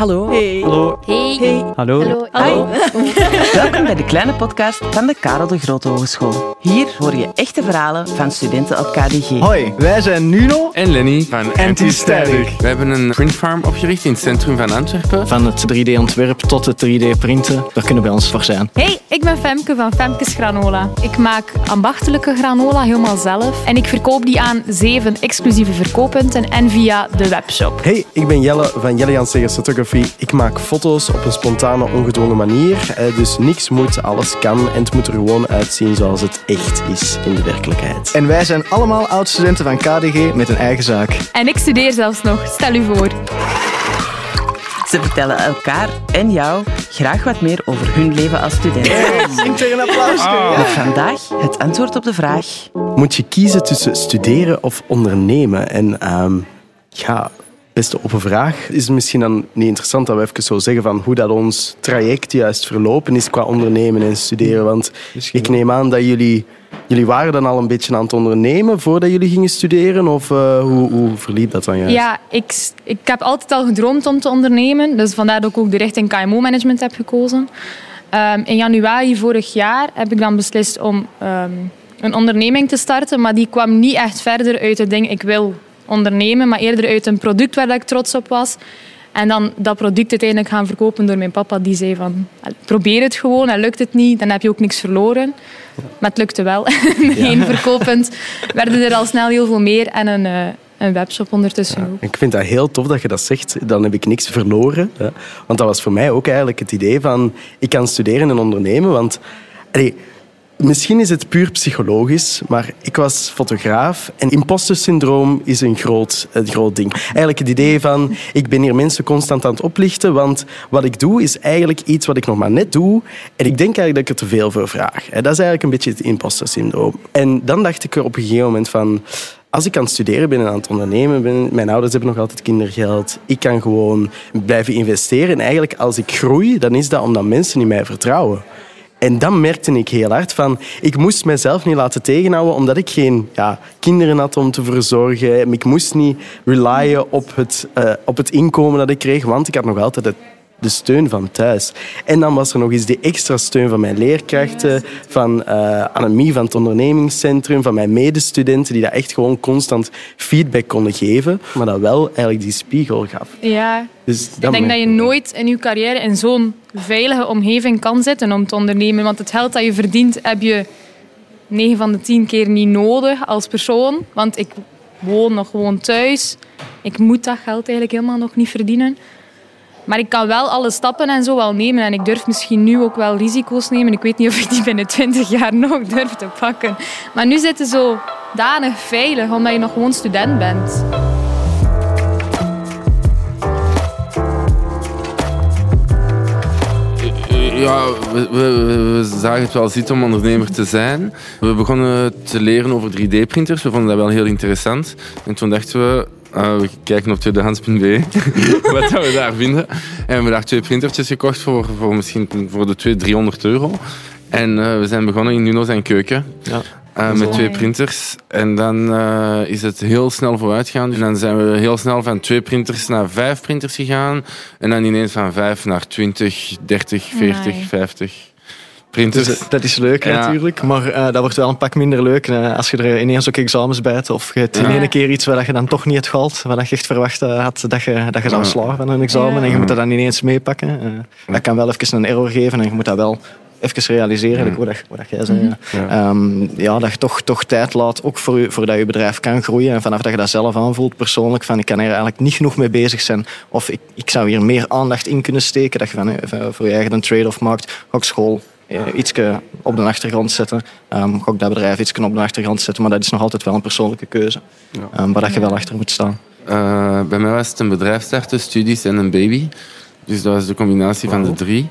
Hallo. Hey. Hallo. Hey. Hey. Hallo. Hallo. Welkom bij de kleine podcast van de Karel de Grote Hogeschool. Hier hoor je echte verhalen van studenten op KDG. Hoi, wij zijn Nuno. En Lenny van Anti-Static. We hebben een printfarm opgericht in het centrum van Antwerpen. Van het 3D-ontwerp tot het 3D-printen, daar kunnen wij ons voor zijn. Hey, ik ben Femke van Femkes Granola. Ik maak ambachtelijke granola helemaal zelf. En ik verkoop die aan zeven exclusieve verkooppunten en via de webshop. Hey, ik ben Jelle van Jelle Jan Segers Photography. Ik maak foto's op een spontane, ongedwongen manier. Eh, Dus niks moet, alles kan en het moet er gewoon uitzien zoals het echt is in de werkelijkheid. En wij zijn allemaal oud-studenten van KDG met een eigen zaak. En ik studeer zelfs nog, stel u voor. Ze vertellen elkaar en jou graag wat meer over hun leven als student. Zingt er een applaus Met vandaag het antwoord op de vraag. Moet je kiezen tussen studeren of ondernemen? En ehm, ja, beste open vraag. Is het misschien dan niet interessant dat we even zo zeggen van hoe dat ons traject juist verlopen is qua ondernemen en studeren? Want ik neem aan dat jullie... Jullie waren dan al een beetje aan het ondernemen voordat jullie gingen studeren? Of eh, hoe, hoe verliep dat dan juist? Ja, ik, ik heb altijd al gedroomd om te ondernemen. Dus vandaar dat ik ook de richting KMO-management heb gekozen. Ehm, in januari vorig jaar heb ik dan beslist om ehm, een onderneming te starten. Maar die kwam niet echt verder uit het ding ik wil ondernemen. Maar eerder uit een product waar ik trots op was. En dan dat product uiteindelijk gaan verkopen door mijn papa. Die zei van, probeer het gewoon. En lukt het niet, dan heb je ook niks verloren. Maar het lukte wel. Eén verkooppunt werden er al snel heel veel meer. En een, eh, een webshop ondertussen ook. Ik vind dat heel tof dat je dat zegt. Dan heb ik niks verloren. Hè. Want dat was voor mij ook eigenlijk het idee van... Ik kan studeren en ondernemen, want... allee, misschien is het puur psychologisch, maar ik was fotograaf en impostersyndroom is een groot, een groot ding. Eigenlijk het idee van, ik ben hier mensen constant aan het oplichten, want wat ik doe is eigenlijk iets wat ik nog maar net doe en ik denk eigenlijk dat ik er te veel voor vraag. Dat is eigenlijk een beetje het impostersyndroom. En dan dacht ik er op een gegeven moment van als ik aan het studeren ben en aan het ondernemen ben, mijn ouders hebben nog altijd kindergeld, ik kan gewoon blijven investeren. En eigenlijk als ik groei, dan is dat omdat mensen in mij vertrouwen. En dan merkte ik heel hard van, ik moest mezelf niet laten tegenhouden omdat ik geen ja, kinderen had om te verzorgen. Ik moest niet relyen op het, eh, op het inkomen dat ik kreeg, want ik had nog altijd het de steun van thuis. En dan was er nog eens die extra steun van mijn leerkrachten, van eh Annemie van het ondernemingscentrum, van mijn medestudenten, die dat echt gewoon constant feedback konden geven, maar dat wel eigenlijk die spiegel gaf. Ja, Dus ik denk dat je nooit in je carrière in zo'n veilige omgeving kan zitten om te ondernemen. Want het geld dat je verdient, heb je 9 van de 10 keer niet nodig als persoon. Want ik woon nog gewoon thuis. Ik moet dat geld eigenlijk helemaal nog niet verdienen. Maar ik kan wel alle stappen en zo wel nemen. En ik durf misschien nu ook wel risico's nemen. Ik weet niet of ik die binnen 20 jaar nog durf te pakken. Maar nu zit je zo danig veilig, omdat je nog gewoon student bent. Ja, we, we, we zagen het wel zitten om ondernemer te zijn. We begonnen te leren over 3D-printers. We vonden dat wel heel interessant. En toen dachten we, ah, we kijken op tweedehands.be wat we daar vinden. En we hebben daar twee printertjes gekocht voor, voor misschien voor de 200, 300 euro. En eh, we zijn begonnen in Nuno zijn keuken. Ja. Eh, met twee printers. En dan eh, is het heel snel vooruit gegaan. En dan zijn we heel snel van twee printers naar vijf printers gegaan. En dan ineens van vijf naar 20, 30, 40, Amai. 50 printers. Dus, eh, dat is leuk Ja. natuurlijk, maar eh, dat wordt wel een pak minder leuk als je er ineens ook examens bij hebt of je hebt in Ja. één keer iets waar je dan toch niet het gehaald, waar je echt verwacht eh, had dat je, dat je zou slagen van een examen en je moet dat dan ineens meepakken. Dat kan wel even een error geven en je moet dat wel even realiseren, like wat, dat- wat dat jij zei. Ja. Ehm, ja, dat je toch, toch tijd laat, ook voor, je, voordat je bedrijf kan groeien. En vanaf dat je dat zelf aanvoelt, persoonlijk, van ik kan er eigenlijk niet genoeg mee bezig zijn. Of ik, ik zou hier meer aandacht in kunnen steken. Dat je van, voor je eigen een trade-off maakt. Ik school iets op de achtergrond zetten. Ehm ga ik dat bedrijf iets op de achtergrond zetten. Maar dat is nog altijd wel een persoonlijke keuze. Ehm, waar dat je wel achter moet staan. Eh, bij mij was het een bedrijf starten, studies en een baby. Dus dat was de combinatie van de drie.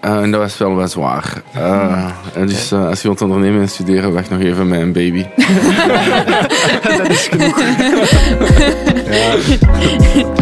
Eh, en dat was wel wat zwaar. Eh, en dus eh, als je wilt ondernemen en studeren, wacht nog even met een baby. dat is genoeg.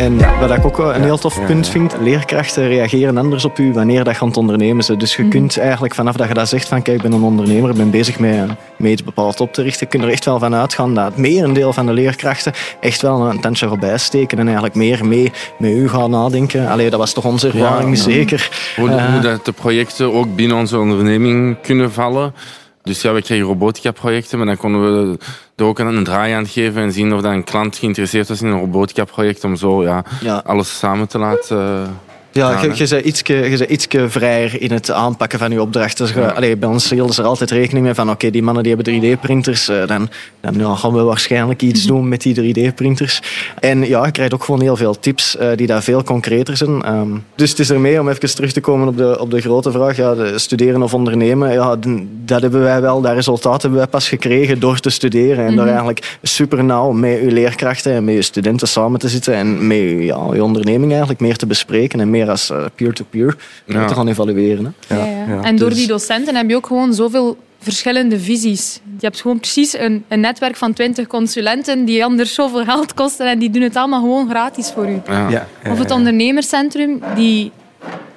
En wat ik ook een heel tof punt vind, leerkrachten reageren anders op u wanneer dat je aan het ondernemen bent. Dus je kunt eigenlijk vanaf dat je dat zegt van kijk, ik ben een ondernemer, ik ben bezig met, met iets bepaald op te richten, kun je er echt wel van uitgaan dat het merendeel van de leerkrachten echt wel een tandje erbij steken en eigenlijk meer mee met u gaan nadenken. Allee, dat was toch onze ervaring, zeker. Hoe, Eh, hoe dat de projecten ook binnen onze onderneming kunnen vallen. Dus ja, we kregen robotica-projecten, maar dan konden we er ook een draai aan geven en zien of dat een klant geïnteresseerd was in een robotica-project om zo ja, Ja. alles samen te laten. Ja, je, je bent ietske, je bent ietske vrijer in het aanpakken van je opdrachten. Dus je- allee, bij ons hielden ze er altijd rekening mee van oké, die mannen die hebben 3D-printers, eh, dan, dan gaan we waarschijnlijk iets doen met die 3D-printers. En ja, je krijgt ook gewoon heel veel tips eh, die daar veel concreter zijn. Ehm, dus het is ermee om even terug te komen op de, op de grote vraag. Ja, de studeren of ondernemen, ja, dat hebben wij wel, dat resultaat hebben wij pas gekregen door te studeren. En door eigenlijk super nauw met uw leerkrachten en met je studenten samen te zitten en met je, ja, je onderneming eigenlijk meer te bespreken en meer als eh, peer-to-peer Ja. te gaan evalueren. Hè. Ja, ja. ja. En door Dus- die docenten heb je ook gewoon zoveel verschillende visies. Je hebt gewoon precies een, een netwerk van 20 consulenten die anders zoveel geld kosten en die doen het allemaal gewoon gratis voor u. ja. Ja, ja, Of het ondernemerscentrum, die,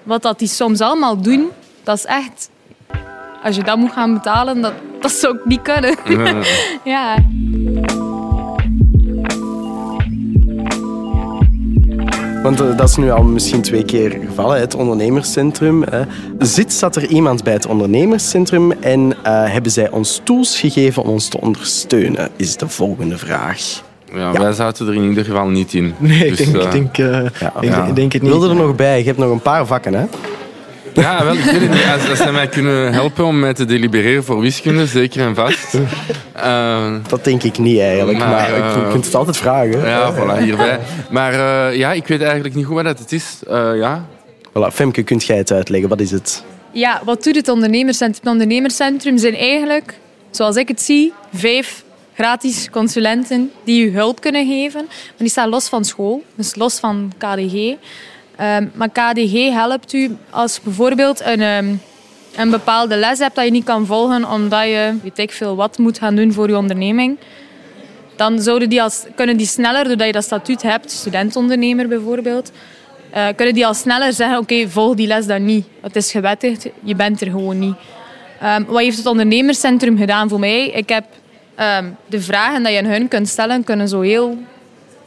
wat dat die soms allemaal doen, dat is echt... Als je dat moet gaan betalen, dat, dat zou ik niet kunnen. Ja. Want eh, dat is nu al misschien twee keer gevallen, het ondernemerscentrum. Hè. Zit, zat er iemand bij het ondernemerscentrum en eh, hebben zij ons tools gegeven om ons te ondersteunen, is de volgende vraag. Ja, Wij zaten er in ieder geval niet in. Nee, ik Dus, denk, eh, ik denk, ik ja. denk het niet. Wilde er nog bij? Je hebt nog een paar vakken, hè? Ja, wel, ik weet het niet. Als, als zij mij kunnen helpen om mij te delibereren voor wiskunde, zeker en vast. Eh, Dat denk ik niet eigenlijk, maar, Maar, je eh, kunt het altijd vragen. ja, voilà, hierbij. Maar eh, ja, ik weet eigenlijk niet goed wat het is. Eh, ja. Voilà, Femke, kunt jij het uitleggen? Wat is het? Ja, wat doet het ondernemerscentrum? Het ondernemerscentrum zijn eigenlijk, zoals ik het zie, vijf gratis consulenten die u hulp kunnen geven. Maar die staan los van school, dus los van KDG. Ehm, maar KDG helpt u als bijvoorbeeld een, ehm, een bepaalde les hebt dat je niet kan volgen omdat je weet ik veel wat moet gaan doen voor je onderneming. Dan zouden die als, kunnen die sneller, doordat je dat statuut hebt, studentondernemer bijvoorbeeld, eh, kunnen die al sneller zeggen, oké, volg die les dan niet. Het is gewettigd, je bent er gewoon niet. Ehm, wat heeft het ondernemerscentrum gedaan voor mij? Ik heb de vragen die je aan hun kunt stellen, kunnen zo heel...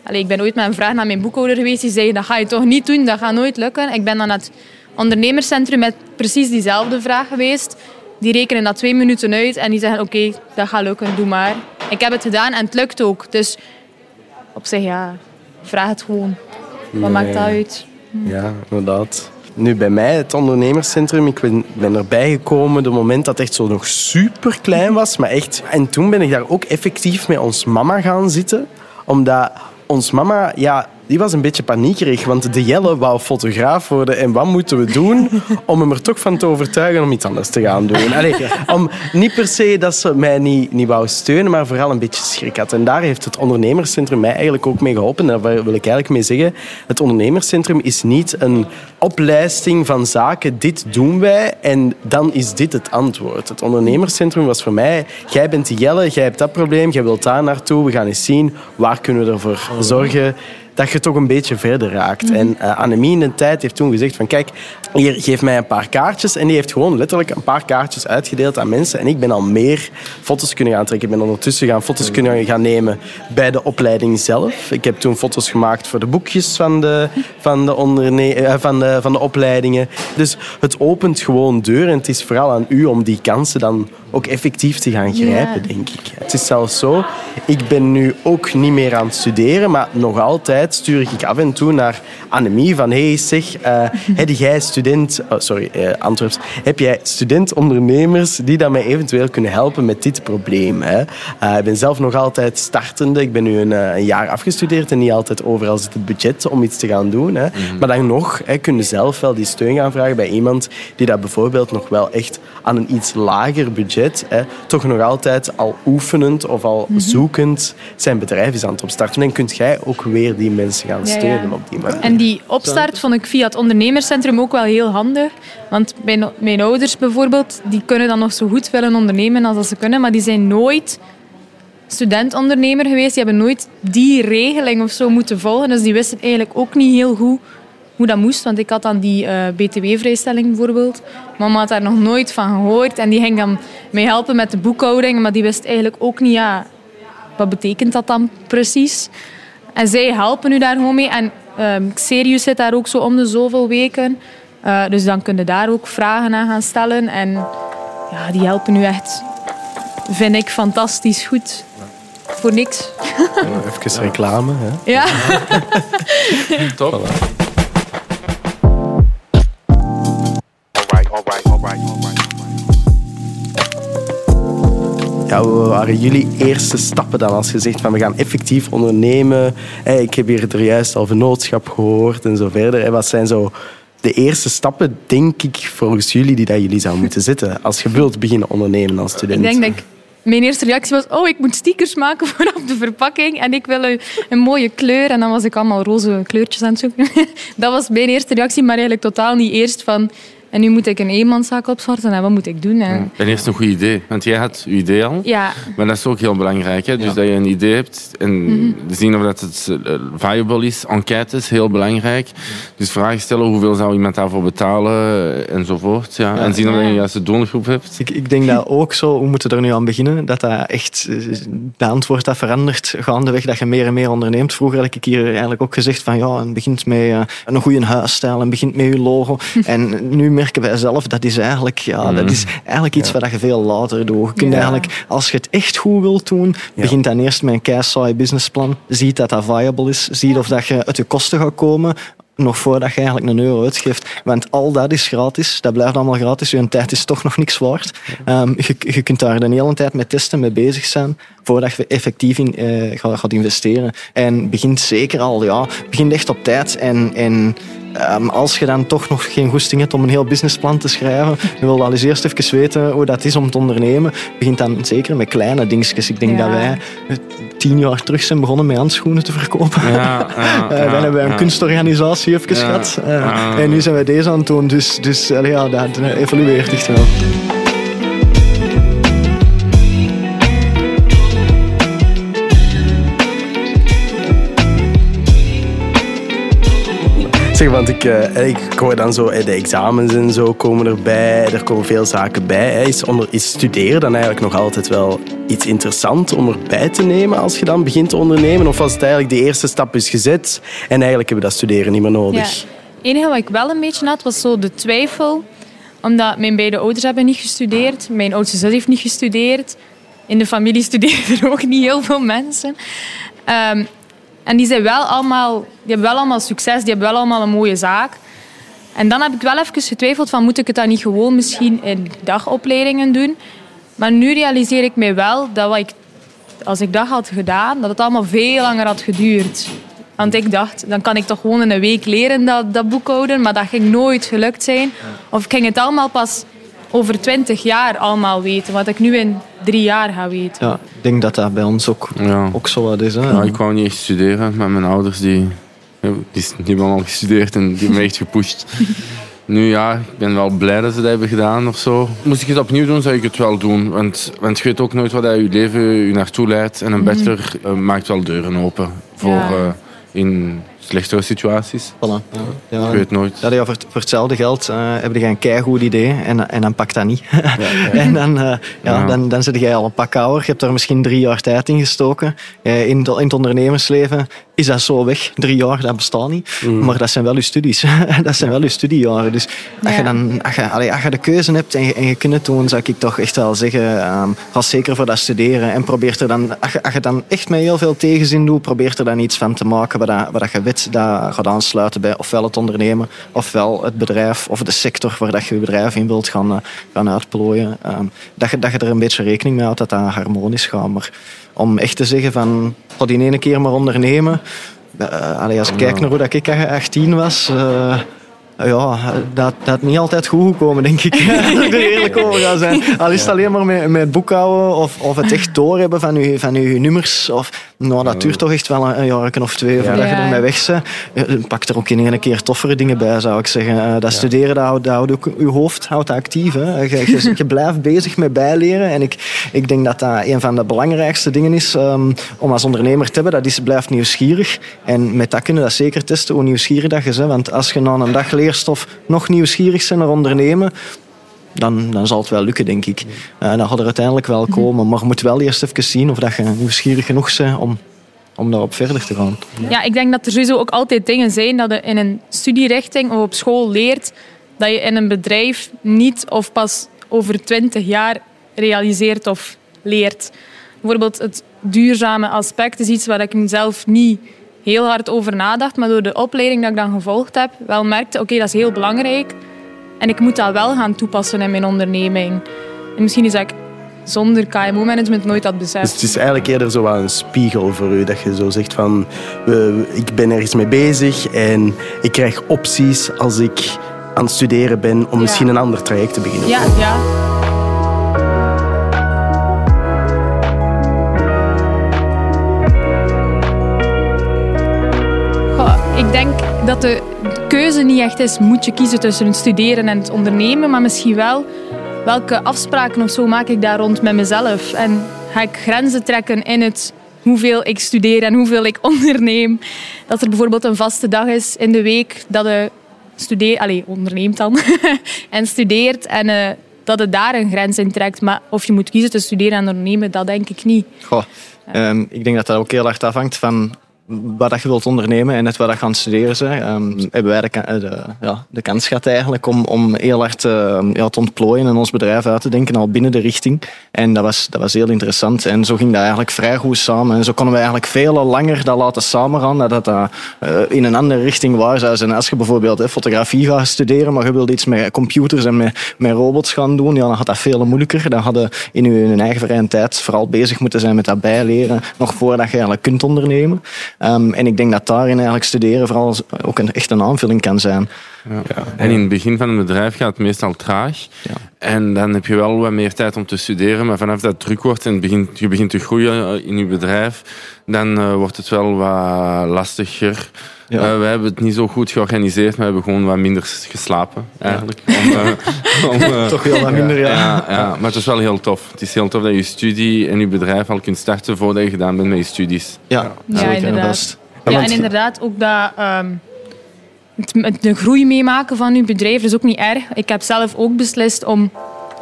Allee, ik ben ooit met een vraag naar mijn boekhouder geweest, die zei, dat ga je toch niet doen, dat gaat nooit lukken. Ik ben dan naar het ondernemerscentrum met precies diezelfde vraag geweest. Die rekenen dat twee minuten uit en die zeggen, oké, dat gaat lukken, doe maar. Ik heb het gedaan en het lukt ook. Dus op zich, ja, vraag het gewoon. Wat maakt dat uit? Ja, inderdaad. Nu, bij mij, het ondernemerscentrum, ik ben, ben erbij gekomen de moment dat het echt zo nog super klein was. Maar echt, en toen ben ik daar ook effectief met ons mama gaan zitten. Omdat ons mama, ja, die was een beetje paniekerig. Want de Jelle wou fotograaf worden. En wat moeten we doen om hem er toch van te overtuigen om iets anders te gaan doen? Allee, om, niet per se dat ze mij niet, niet wou steunen, maar vooral een beetje schrik had. En daar heeft het ondernemerscentrum mij eigenlijk ook mee geholpen. Daar wil ik eigenlijk mee zeggen. Het ondernemerscentrum is niet een oplijsting van zaken. Dit doen wij en dan is dit het antwoord. Het ondernemerscentrum was voor mij... Jij bent die Jelle, jij hebt dat probleem, jij wilt daar naartoe. We gaan eens zien, waar kunnen we ervoor zorgen dat je toch een beetje verder raakt. En uh, Annemie in de tijd heeft toen gezegd van kijk, hier, geef mij een paar kaartjes. En die heeft gewoon letterlijk een paar kaartjes uitgedeeld aan mensen. En ik ben al meer foto's kunnen gaan trekken. Ik ben ondertussen gaan foto's kunnen gaan nemen bij de opleiding zelf. Ik heb toen foto's gemaakt voor de boekjes van de, van de, onderne- uh, van de, van de opleidingen. Dus het opent gewoon deuren. En het is vooral aan u om die kansen dan ook effectief te gaan grijpen, Ja. denk ik. Het is zelfs zo, ik ben nu ook niet meer aan het studeren, maar nog altijd stuur ik af en toe naar Annemie van hey zeg, uh, heb jij student, oh, sorry, uh, Antwerps, heb jij student-ondernemers die dan mij eventueel kunnen helpen met dit probleem? Hè? Uh, ik ben zelf nog altijd startende, ik ben nu een, een, jaar afgestudeerd en niet altijd overal zit het budget om iets te gaan doen. Hè? Mm-hmm. Maar dan nog, hè, kun je zelf wel die steun gaan vragen bij iemand die dat bijvoorbeeld nog wel echt aan een iets lager budget, hè, toch nog altijd al oefenend of al mm-hmm. zoekend zijn bedrijf is aan het opstarten. En kunt jij ook weer die mensen gaan steunen ja, ja. op die manier. En die opstart vond ik via het ondernemerscentrum ook wel heel handig. Want mijn, mijn ouders bijvoorbeeld, die kunnen dan nog zo goed willen ondernemen als dat ze kunnen, maar die zijn nooit student-ondernemer geweest. Die hebben nooit die regeling of zo moeten volgen. Dus die wisten eigenlijk ook niet heel goed hoe dat moest. Want ik had dan die uh, btw-vrijstelling bijvoorbeeld. Mama had daar nog nooit van gehoord. En die ging dan mij helpen met de boekhouding. Maar die wist eigenlijk ook niet, ja, wat betekent dat dan precies? En zij helpen u daar gewoon mee. En um, Xerius zit daar ook zo om de zoveel weken. Uh, dus dan kunnen daar ook vragen aan gaan stellen. En ja, die helpen u echt, vind ik, fantastisch goed. Voor niks. Even reclame. Hè? Ja. Top. Wat waren jullie eerste stappen dan als je zegt van we gaan effectief ondernemen? Ik heb hier er juist al vennootschap gehoord en zo verder. Wat zijn zo de eerste stappen, denk ik, volgens jullie die dat jullie zouden moeten zetten als je wilt beginnen ondernemen als student? Ik denk dat ik mijn eerste reactie was, oh, ik moet stickers maken voor op de verpakking en ik wil een, een, mooie kleur. En dan was ik allemaal roze kleurtjes aan het zoeken. Dat was mijn eerste reactie, maar eigenlijk totaal niet eerst van, en nu moet ik een eenmanszaak opstarten en wat moet ik doen? En... En eerst een goed idee, want jij had je idee al. Ja. Maar dat is ook heel belangrijk. Hè? Dus dat je een idee hebt en mm zien of dat het uh, viable is. Enquête is heel belangrijk. Dus vragen stellen, hoeveel zou iemand daarvoor betalen enzovoort. Ja. En zien of je de juiste doelgroep hebt. Ik, ik denk dat ook zo, we moeten er nu aan beginnen, dat dat echt, de antwoord dat verandert gaandeweg, dat je meer en meer onderneemt. Vroeger had ik hier eigenlijk ook gezegd van ja, het begint met een goede huisstijl en begint met je logo. en nu merken wij zelf, dat is eigenlijk, ja, dat is eigenlijk iets wat je veel later doet. Je kunt eigenlijk, als je het echt goed wilt doen, begint dan eerst met een keisaai businessplan. Ziet dat dat viable is. Ziet of dat je uit je kosten gaat komen nog voordat je eigenlijk een euro uitgeeft. Want al dat is gratis, dat blijft allemaal gratis. Je tijd is toch nog niks waard. Um, je, je kunt daar de hele tijd met testen mee bezig zijn voordat je effectief in, uh, gaat, gaat, investeren. En begint zeker al, ja, begint echt op tijd. En, en um, als je dan toch nog geen goesting hebt om een heel businessplan te schrijven, je wil wel eens eerst even weten hoe dat is om te ondernemen, begint dan zeker met kleine dingetjes. Ik denk ja. dat wij tien jaar terug zijn begonnen met handschoenen te verkopen. Ja, ja, uh, dan hebben wij een kunstorganisatie even gehad. Uh, en nu zijn wij deze aan het doen. Dus, dus ja, dat evolueert echt wel. Zeg, want ik, uh, ik hoor dan zo, de examens en zo komen erbij, er komen veel zaken bij. Is, onder, is studeren dan eigenlijk nog altijd wel iets interessants om erbij te nemen als je dan begint te ondernemen? Of was het eigenlijk de eerste stap is gezet en eigenlijk hebben we dat studeren niet meer nodig? Ja. Het enige wat ik wel een beetje had, was zo de twijfel. Omdat mijn beide ouders hebben niet gestudeerd. Mijn oudste zus heeft niet gestudeerd. In de familie studeren er ook niet heel veel mensen. Um, en die, zijn wel allemaal, die hebben wel allemaal succes, die hebben wel allemaal een mooie zaak. En dan heb ik wel even getwijfeld van moet ik het dan niet gewoon misschien in dagopleidingen doen. Maar nu realiseer ik mij wel dat wat ik, als ik dat had gedaan, dat het allemaal veel langer had geduurd. Want ik dacht, dan kan ik toch gewoon in een week leren dat, dat boekhouden. Maar dat ging nooit gelukt zijn. Of ik ging het allemaal pas over twintig jaar allemaal weten. Wat ik nu in drie jaar ga weten. Ja, ik denk dat dat bij ons ook, ja. ook zo wat is. Hè? Ja, ik wou niet echt studeren, maar mijn ouders die, die, die gestudeerd en die hebben me echt gepusht. Nu ja, ik ben wel blij dat ze dat hebben gedaan of zo. Moest ik het opnieuw doen, zou ik het wel doen. Want, want je weet ook nooit wat je leven je naartoe leidt. En een mhm. bachelor uh, maakt wel deuren open voor ja. uh, in slechtere situaties. Voilà. Ja. Ik weet nooit. Ja, voor, voor hetzelfde geld uh, heb je een keigoed idee en, en dan pakt dat niet. Ja, en dan, uh, ja, Dan, dan zit jij al een pak ouder. Je hebt er misschien drie jaar tijd in gestoken. Uh, in, in het ondernemersleven is dat zo weg. Drie jaar, dat bestaat niet. Mm. Maar dat zijn wel je studies. dat zijn wel je studiejaren. Dus als, je dan, als, je, allee, als je de keuze hebt en je, en je kunt het doen, zou ik toch echt wel zeggen, um, ga zeker voor dat studeren. En probeer er dan, als je, als je dan echt met heel veel tegenzin doet, probeer er dan iets van te maken wat, dat, wat dat je weet dat gaat aansluiten bij ofwel het ondernemen, ofwel het bedrijf of de sector waar dat je je bedrijf in wilt gaan, uh, gaan uitplooien. Um, dat, je, dat je er een beetje rekening mee houdt dat dat harmonisch gaat. Maar om echt te zeggen van, ga die ene keer maar ondernemen. Uh, allee, als ik kijk naar hoe dat ik 18 was, uh, ja, dat, dat niet altijd goed gekomen, denk ik. Als ik er eerlijk over ga zijn. Al is het alleen maar met, met boekhouden of, of het echt doorhebben van je, van uw nummers. Of, nou, dat duurt toch echt wel een jaar of twee voordat je ermee weg bent. Pak er ook in een keer toffere dingen bij, zou ik zeggen. Eh, Dat studeren, dat houdt, dat houdt ook je hoofd houdt actief. Hè. Je, je, je blijft bezig met bijleren. En ik, ik denk dat dat een van de belangrijkste dingen is ehm, om als ondernemer te hebben. Dat is, blijft nieuwsgierig. En met dat kunnen we dat zeker testen, hoe nieuwsgierig dat je bent. Want als je na een dag leerstof nog nieuwsgierig bent naar ondernemen, dan, dan zal het wel lukken, denk ik. Eh, dat gaat er uiteindelijk wel komen. Maar je moet wel eerst even zien of dat je nieuwsgierig genoeg bent om, om daarop verder te gaan. Ja, ik denk dat er sowieso ook altijd dingen zijn dat je in een studierichting of op school leert dat je in een bedrijf niet of pas over twintig jaar realiseert of leert. Bijvoorbeeld het duurzame aspect is iets waar ik zelf niet heel hard over nadacht, maar door de opleiding dat ik dan gevolgd heb, wel merkte, oké, dat is heel belangrijk en ik moet dat wel gaan toepassen in mijn onderneming. En misschien is dat ik zonder KMO-management nooit had beseft. Dus het is eigenlijk eerder zo een spiegel voor u. Dat je zo zegt van, ik ben ergens mee bezig en ik krijg opties als ik aan het studeren ben om misschien een ander traject te beginnen. Ja, ja. De keuze niet echt is, moet je kiezen tussen het studeren en het ondernemen, maar misschien wel welke afspraken of zo maak ik daar rond met mezelf. En ga ik grenzen trekken in het hoeveel ik studeer en hoeveel ik onderneem. Dat er bijvoorbeeld een vaste dag is in de week dat je studeert, allez, onderneemt dan, en studeert en eh, dat het daar een grens in trekt. Maar of je moet kiezen tussen studeren en ondernemen, dat denk ik niet. Goh, ehm, ik denk dat dat ook heel hard afhangt van wat dat je wilt ondernemen en net wat dat je aan het studeren bent. Ehm, hebben wij de, eh, ja, de kans gehad eigenlijk om, om heel hard eh, ja, te ontplooien en ons bedrijf uit te denken al binnen de richting. En dat was, dat was heel interessant. En zo ging dat eigenlijk vrij goed samen. En zo konden we eigenlijk veel langer dat laten samengaan dat dat eh, in een andere richting zou zijn. Als je bijvoorbeeld eh, fotografie gaat studeren, maar je wilt iets met computers en met, met robots gaan doen, ja, dan gaat dat veel moeilijker. Dan hadden in je, je eigen vrije tijd vooral bezig moeten zijn met dat bijleren, nog voordat je eigenlijk kunt ondernemen. Ehm, en ik denk dat daarin eigenlijk studeren vooral ook een, echt een aanvulling kan zijn. Ja. En in het begin van een bedrijf gaat het meestal traag. Ja. En dan heb je wel wat meer tijd om te studeren. Maar vanaf dat het druk wordt en het begint, je begint te groeien in je bedrijf, dan eh, wordt het wel wat lastiger. Ja. Eh, we hebben het niet zo goed georganiseerd, maar we hebben gewoon wat minder geslapen, eigenlijk. Om, eh, om, eh, Toch heel wat minder, ja. ja, ja, maar het is wel heel tof. Het is heel tof dat je studie en je bedrijf al kunt starten voordat je gedaan bent met je studies. Ja, Ja, inderdaad. Ja, en inderdaad ook dat, ehm, de groei meemaken van uw bedrijf is ook niet erg. Ik heb zelf ook beslist om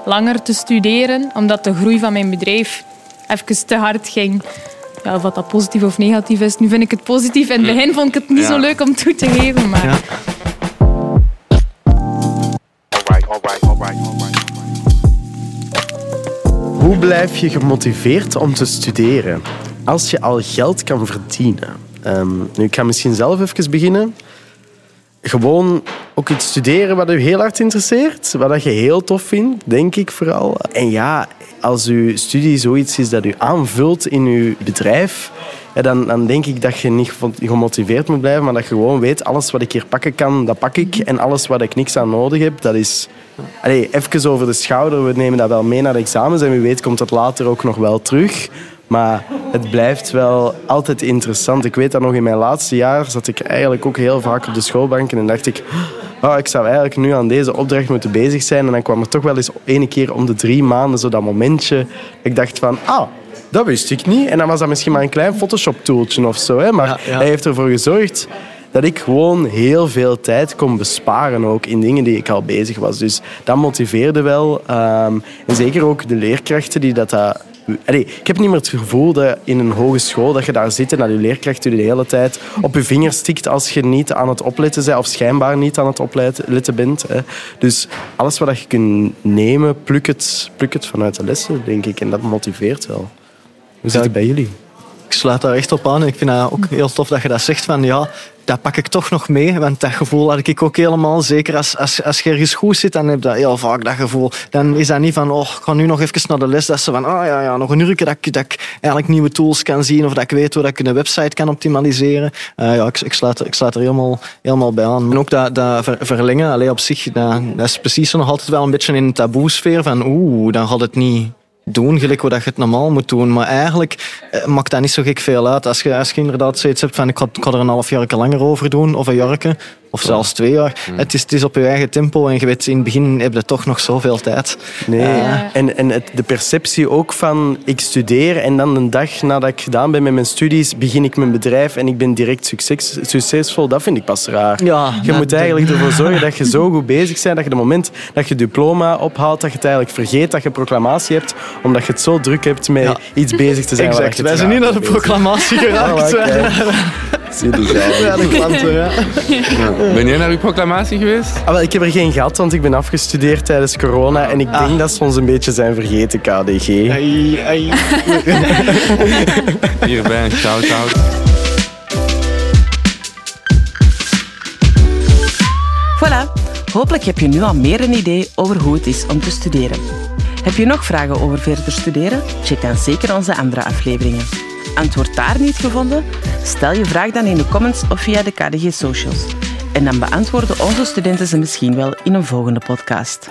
langer te studeren, omdat de groei van mijn bedrijf even te hard ging. Ja, of wat dat positief of negatief is. Nu vind ik het positief. In het begin vond ik het niet Ja. zo leuk om toe te geven. Maar Ja. Hoe blijf je gemotiveerd om te studeren als je al geld kan verdienen? Ehm, nu, ik ga misschien zelf even beginnen. Gewoon ook iets studeren wat je heel hard interesseert, wat je heel tof vindt, denk ik vooral. En ja, als je studie zoiets is dat je aanvult in je bedrijf, dan, dan denk ik dat je niet gemotiveerd moet blijven, maar dat je gewoon weet, alles wat ik hier pakken kan, dat pak ik. En alles wat ik niks aan nodig heb, dat is... Allee, even over de schouder, we nemen dat wel mee naar de examens en wie weet komt dat later ook nog wel terug. Maar het blijft wel altijd interessant. Ik weet dat nog in mijn laatste jaar zat ik eigenlijk ook heel vaak op de schoolbanken en dacht ik... Oh, ik zou eigenlijk nu aan deze opdracht moeten bezig zijn. En dan kwam er toch wel eens ene keer om de drie maanden zo dat momentje. Ik dacht van, ah, dat wist ik niet. En dan was dat misschien maar een klein Photoshop-tooltje of zo. Hè. Maar Ja, ja. hij heeft ervoor gezorgd dat ik gewoon heel veel tijd kon besparen ook in dingen die ik al bezig was. Dus dat motiveerde wel. Ehm, en zeker ook de leerkrachten die dat... dat Allee, ik heb niet meer het gevoel dat in een hogeschool dat je daar zit en dat je leerkracht je de hele tijd op je vinger stikt als je niet aan het opletten bent of schijnbaar niet aan het opletten bent. Hè. Dus alles wat je kunt nemen, pluk het, pluk het vanuit de lessen, denk ik. En dat motiveert wel. Hoe zit het bij jullie? Sluit daar echt op aan. Ik vind dat ook heel tof dat je dat zegt van ja, dat pak ik toch nog mee. Want dat gevoel had ik ook helemaal. Zeker als, als, als je ergens goed zit, dan heb je heel vaak dat gevoel. Dan is dat niet van, oh, ik ga nu nog even naar de les. Dat ze van, ah ja, ja, nog een uur dat, ik- dat eigenlijk nieuwe tools kan zien. Of dat ik weet hoe dat ik een website kan optimaliseren. Eh, ja, ik, ik, sluit, ik sluit er helemaal, helemaal bij aan. En ook dat, dat ver- verlengen, alleen op zich, dat, dat is precies nog altijd wel een beetje in een taboe-sfeer. Van, oeh, dan gaat het niet doen, gelijk dat je het normaal moet doen. Maar eigenlijk eh, maakt dat niet zo gek veel uit. Als je, als je inderdaad zoiets hebt van ik ga, ik er een half jaar langer over doen, of een jarke, of zelfs twee jaar. Het, is, het is op je eigen tempo en je weet, in het begin heb je toch nog zoveel tijd. Nee, Ja. en, en het, de perceptie ook van ik studeer en dan een dag nadat ik gedaan ben met mijn studies, begin ik mijn bedrijf en ik ben direct succes, succesvol. Dat vind ik pas raar. Ja, je moet eigenlijk ervoor zorgen dat je zo goed bezig bent dat je de moment dat je diploma ophaalt, dat je het eigenlijk vergeet dat je proclamatie hebt, omdat je het zo druk hebt met Ja. iets bezig te zijn. Exact. Wij het zijn niet naar de proclamatie geraakt. Ja, de klanten, ja. Ja. Ben jij naar uw proclamatie geweest? Ah, wel, ik heb er geen gehad, want ik ben afgestudeerd tijdens corona en ik denk dat ze ons een beetje zijn vergeten, KDG. Ai, ai. Hierbij een shout-out. Voilà, hopelijk heb je nu al meer een idee over hoe het is om te studeren. Heb je nog vragen over verder studeren? Check dan zeker onze andere afleveringen. Antwoord daar niet gevonden? Stel je vraag dan in de comments of via de KDG Socials. En dan beantwoorden onze studenten ze misschien wel in een volgende podcast.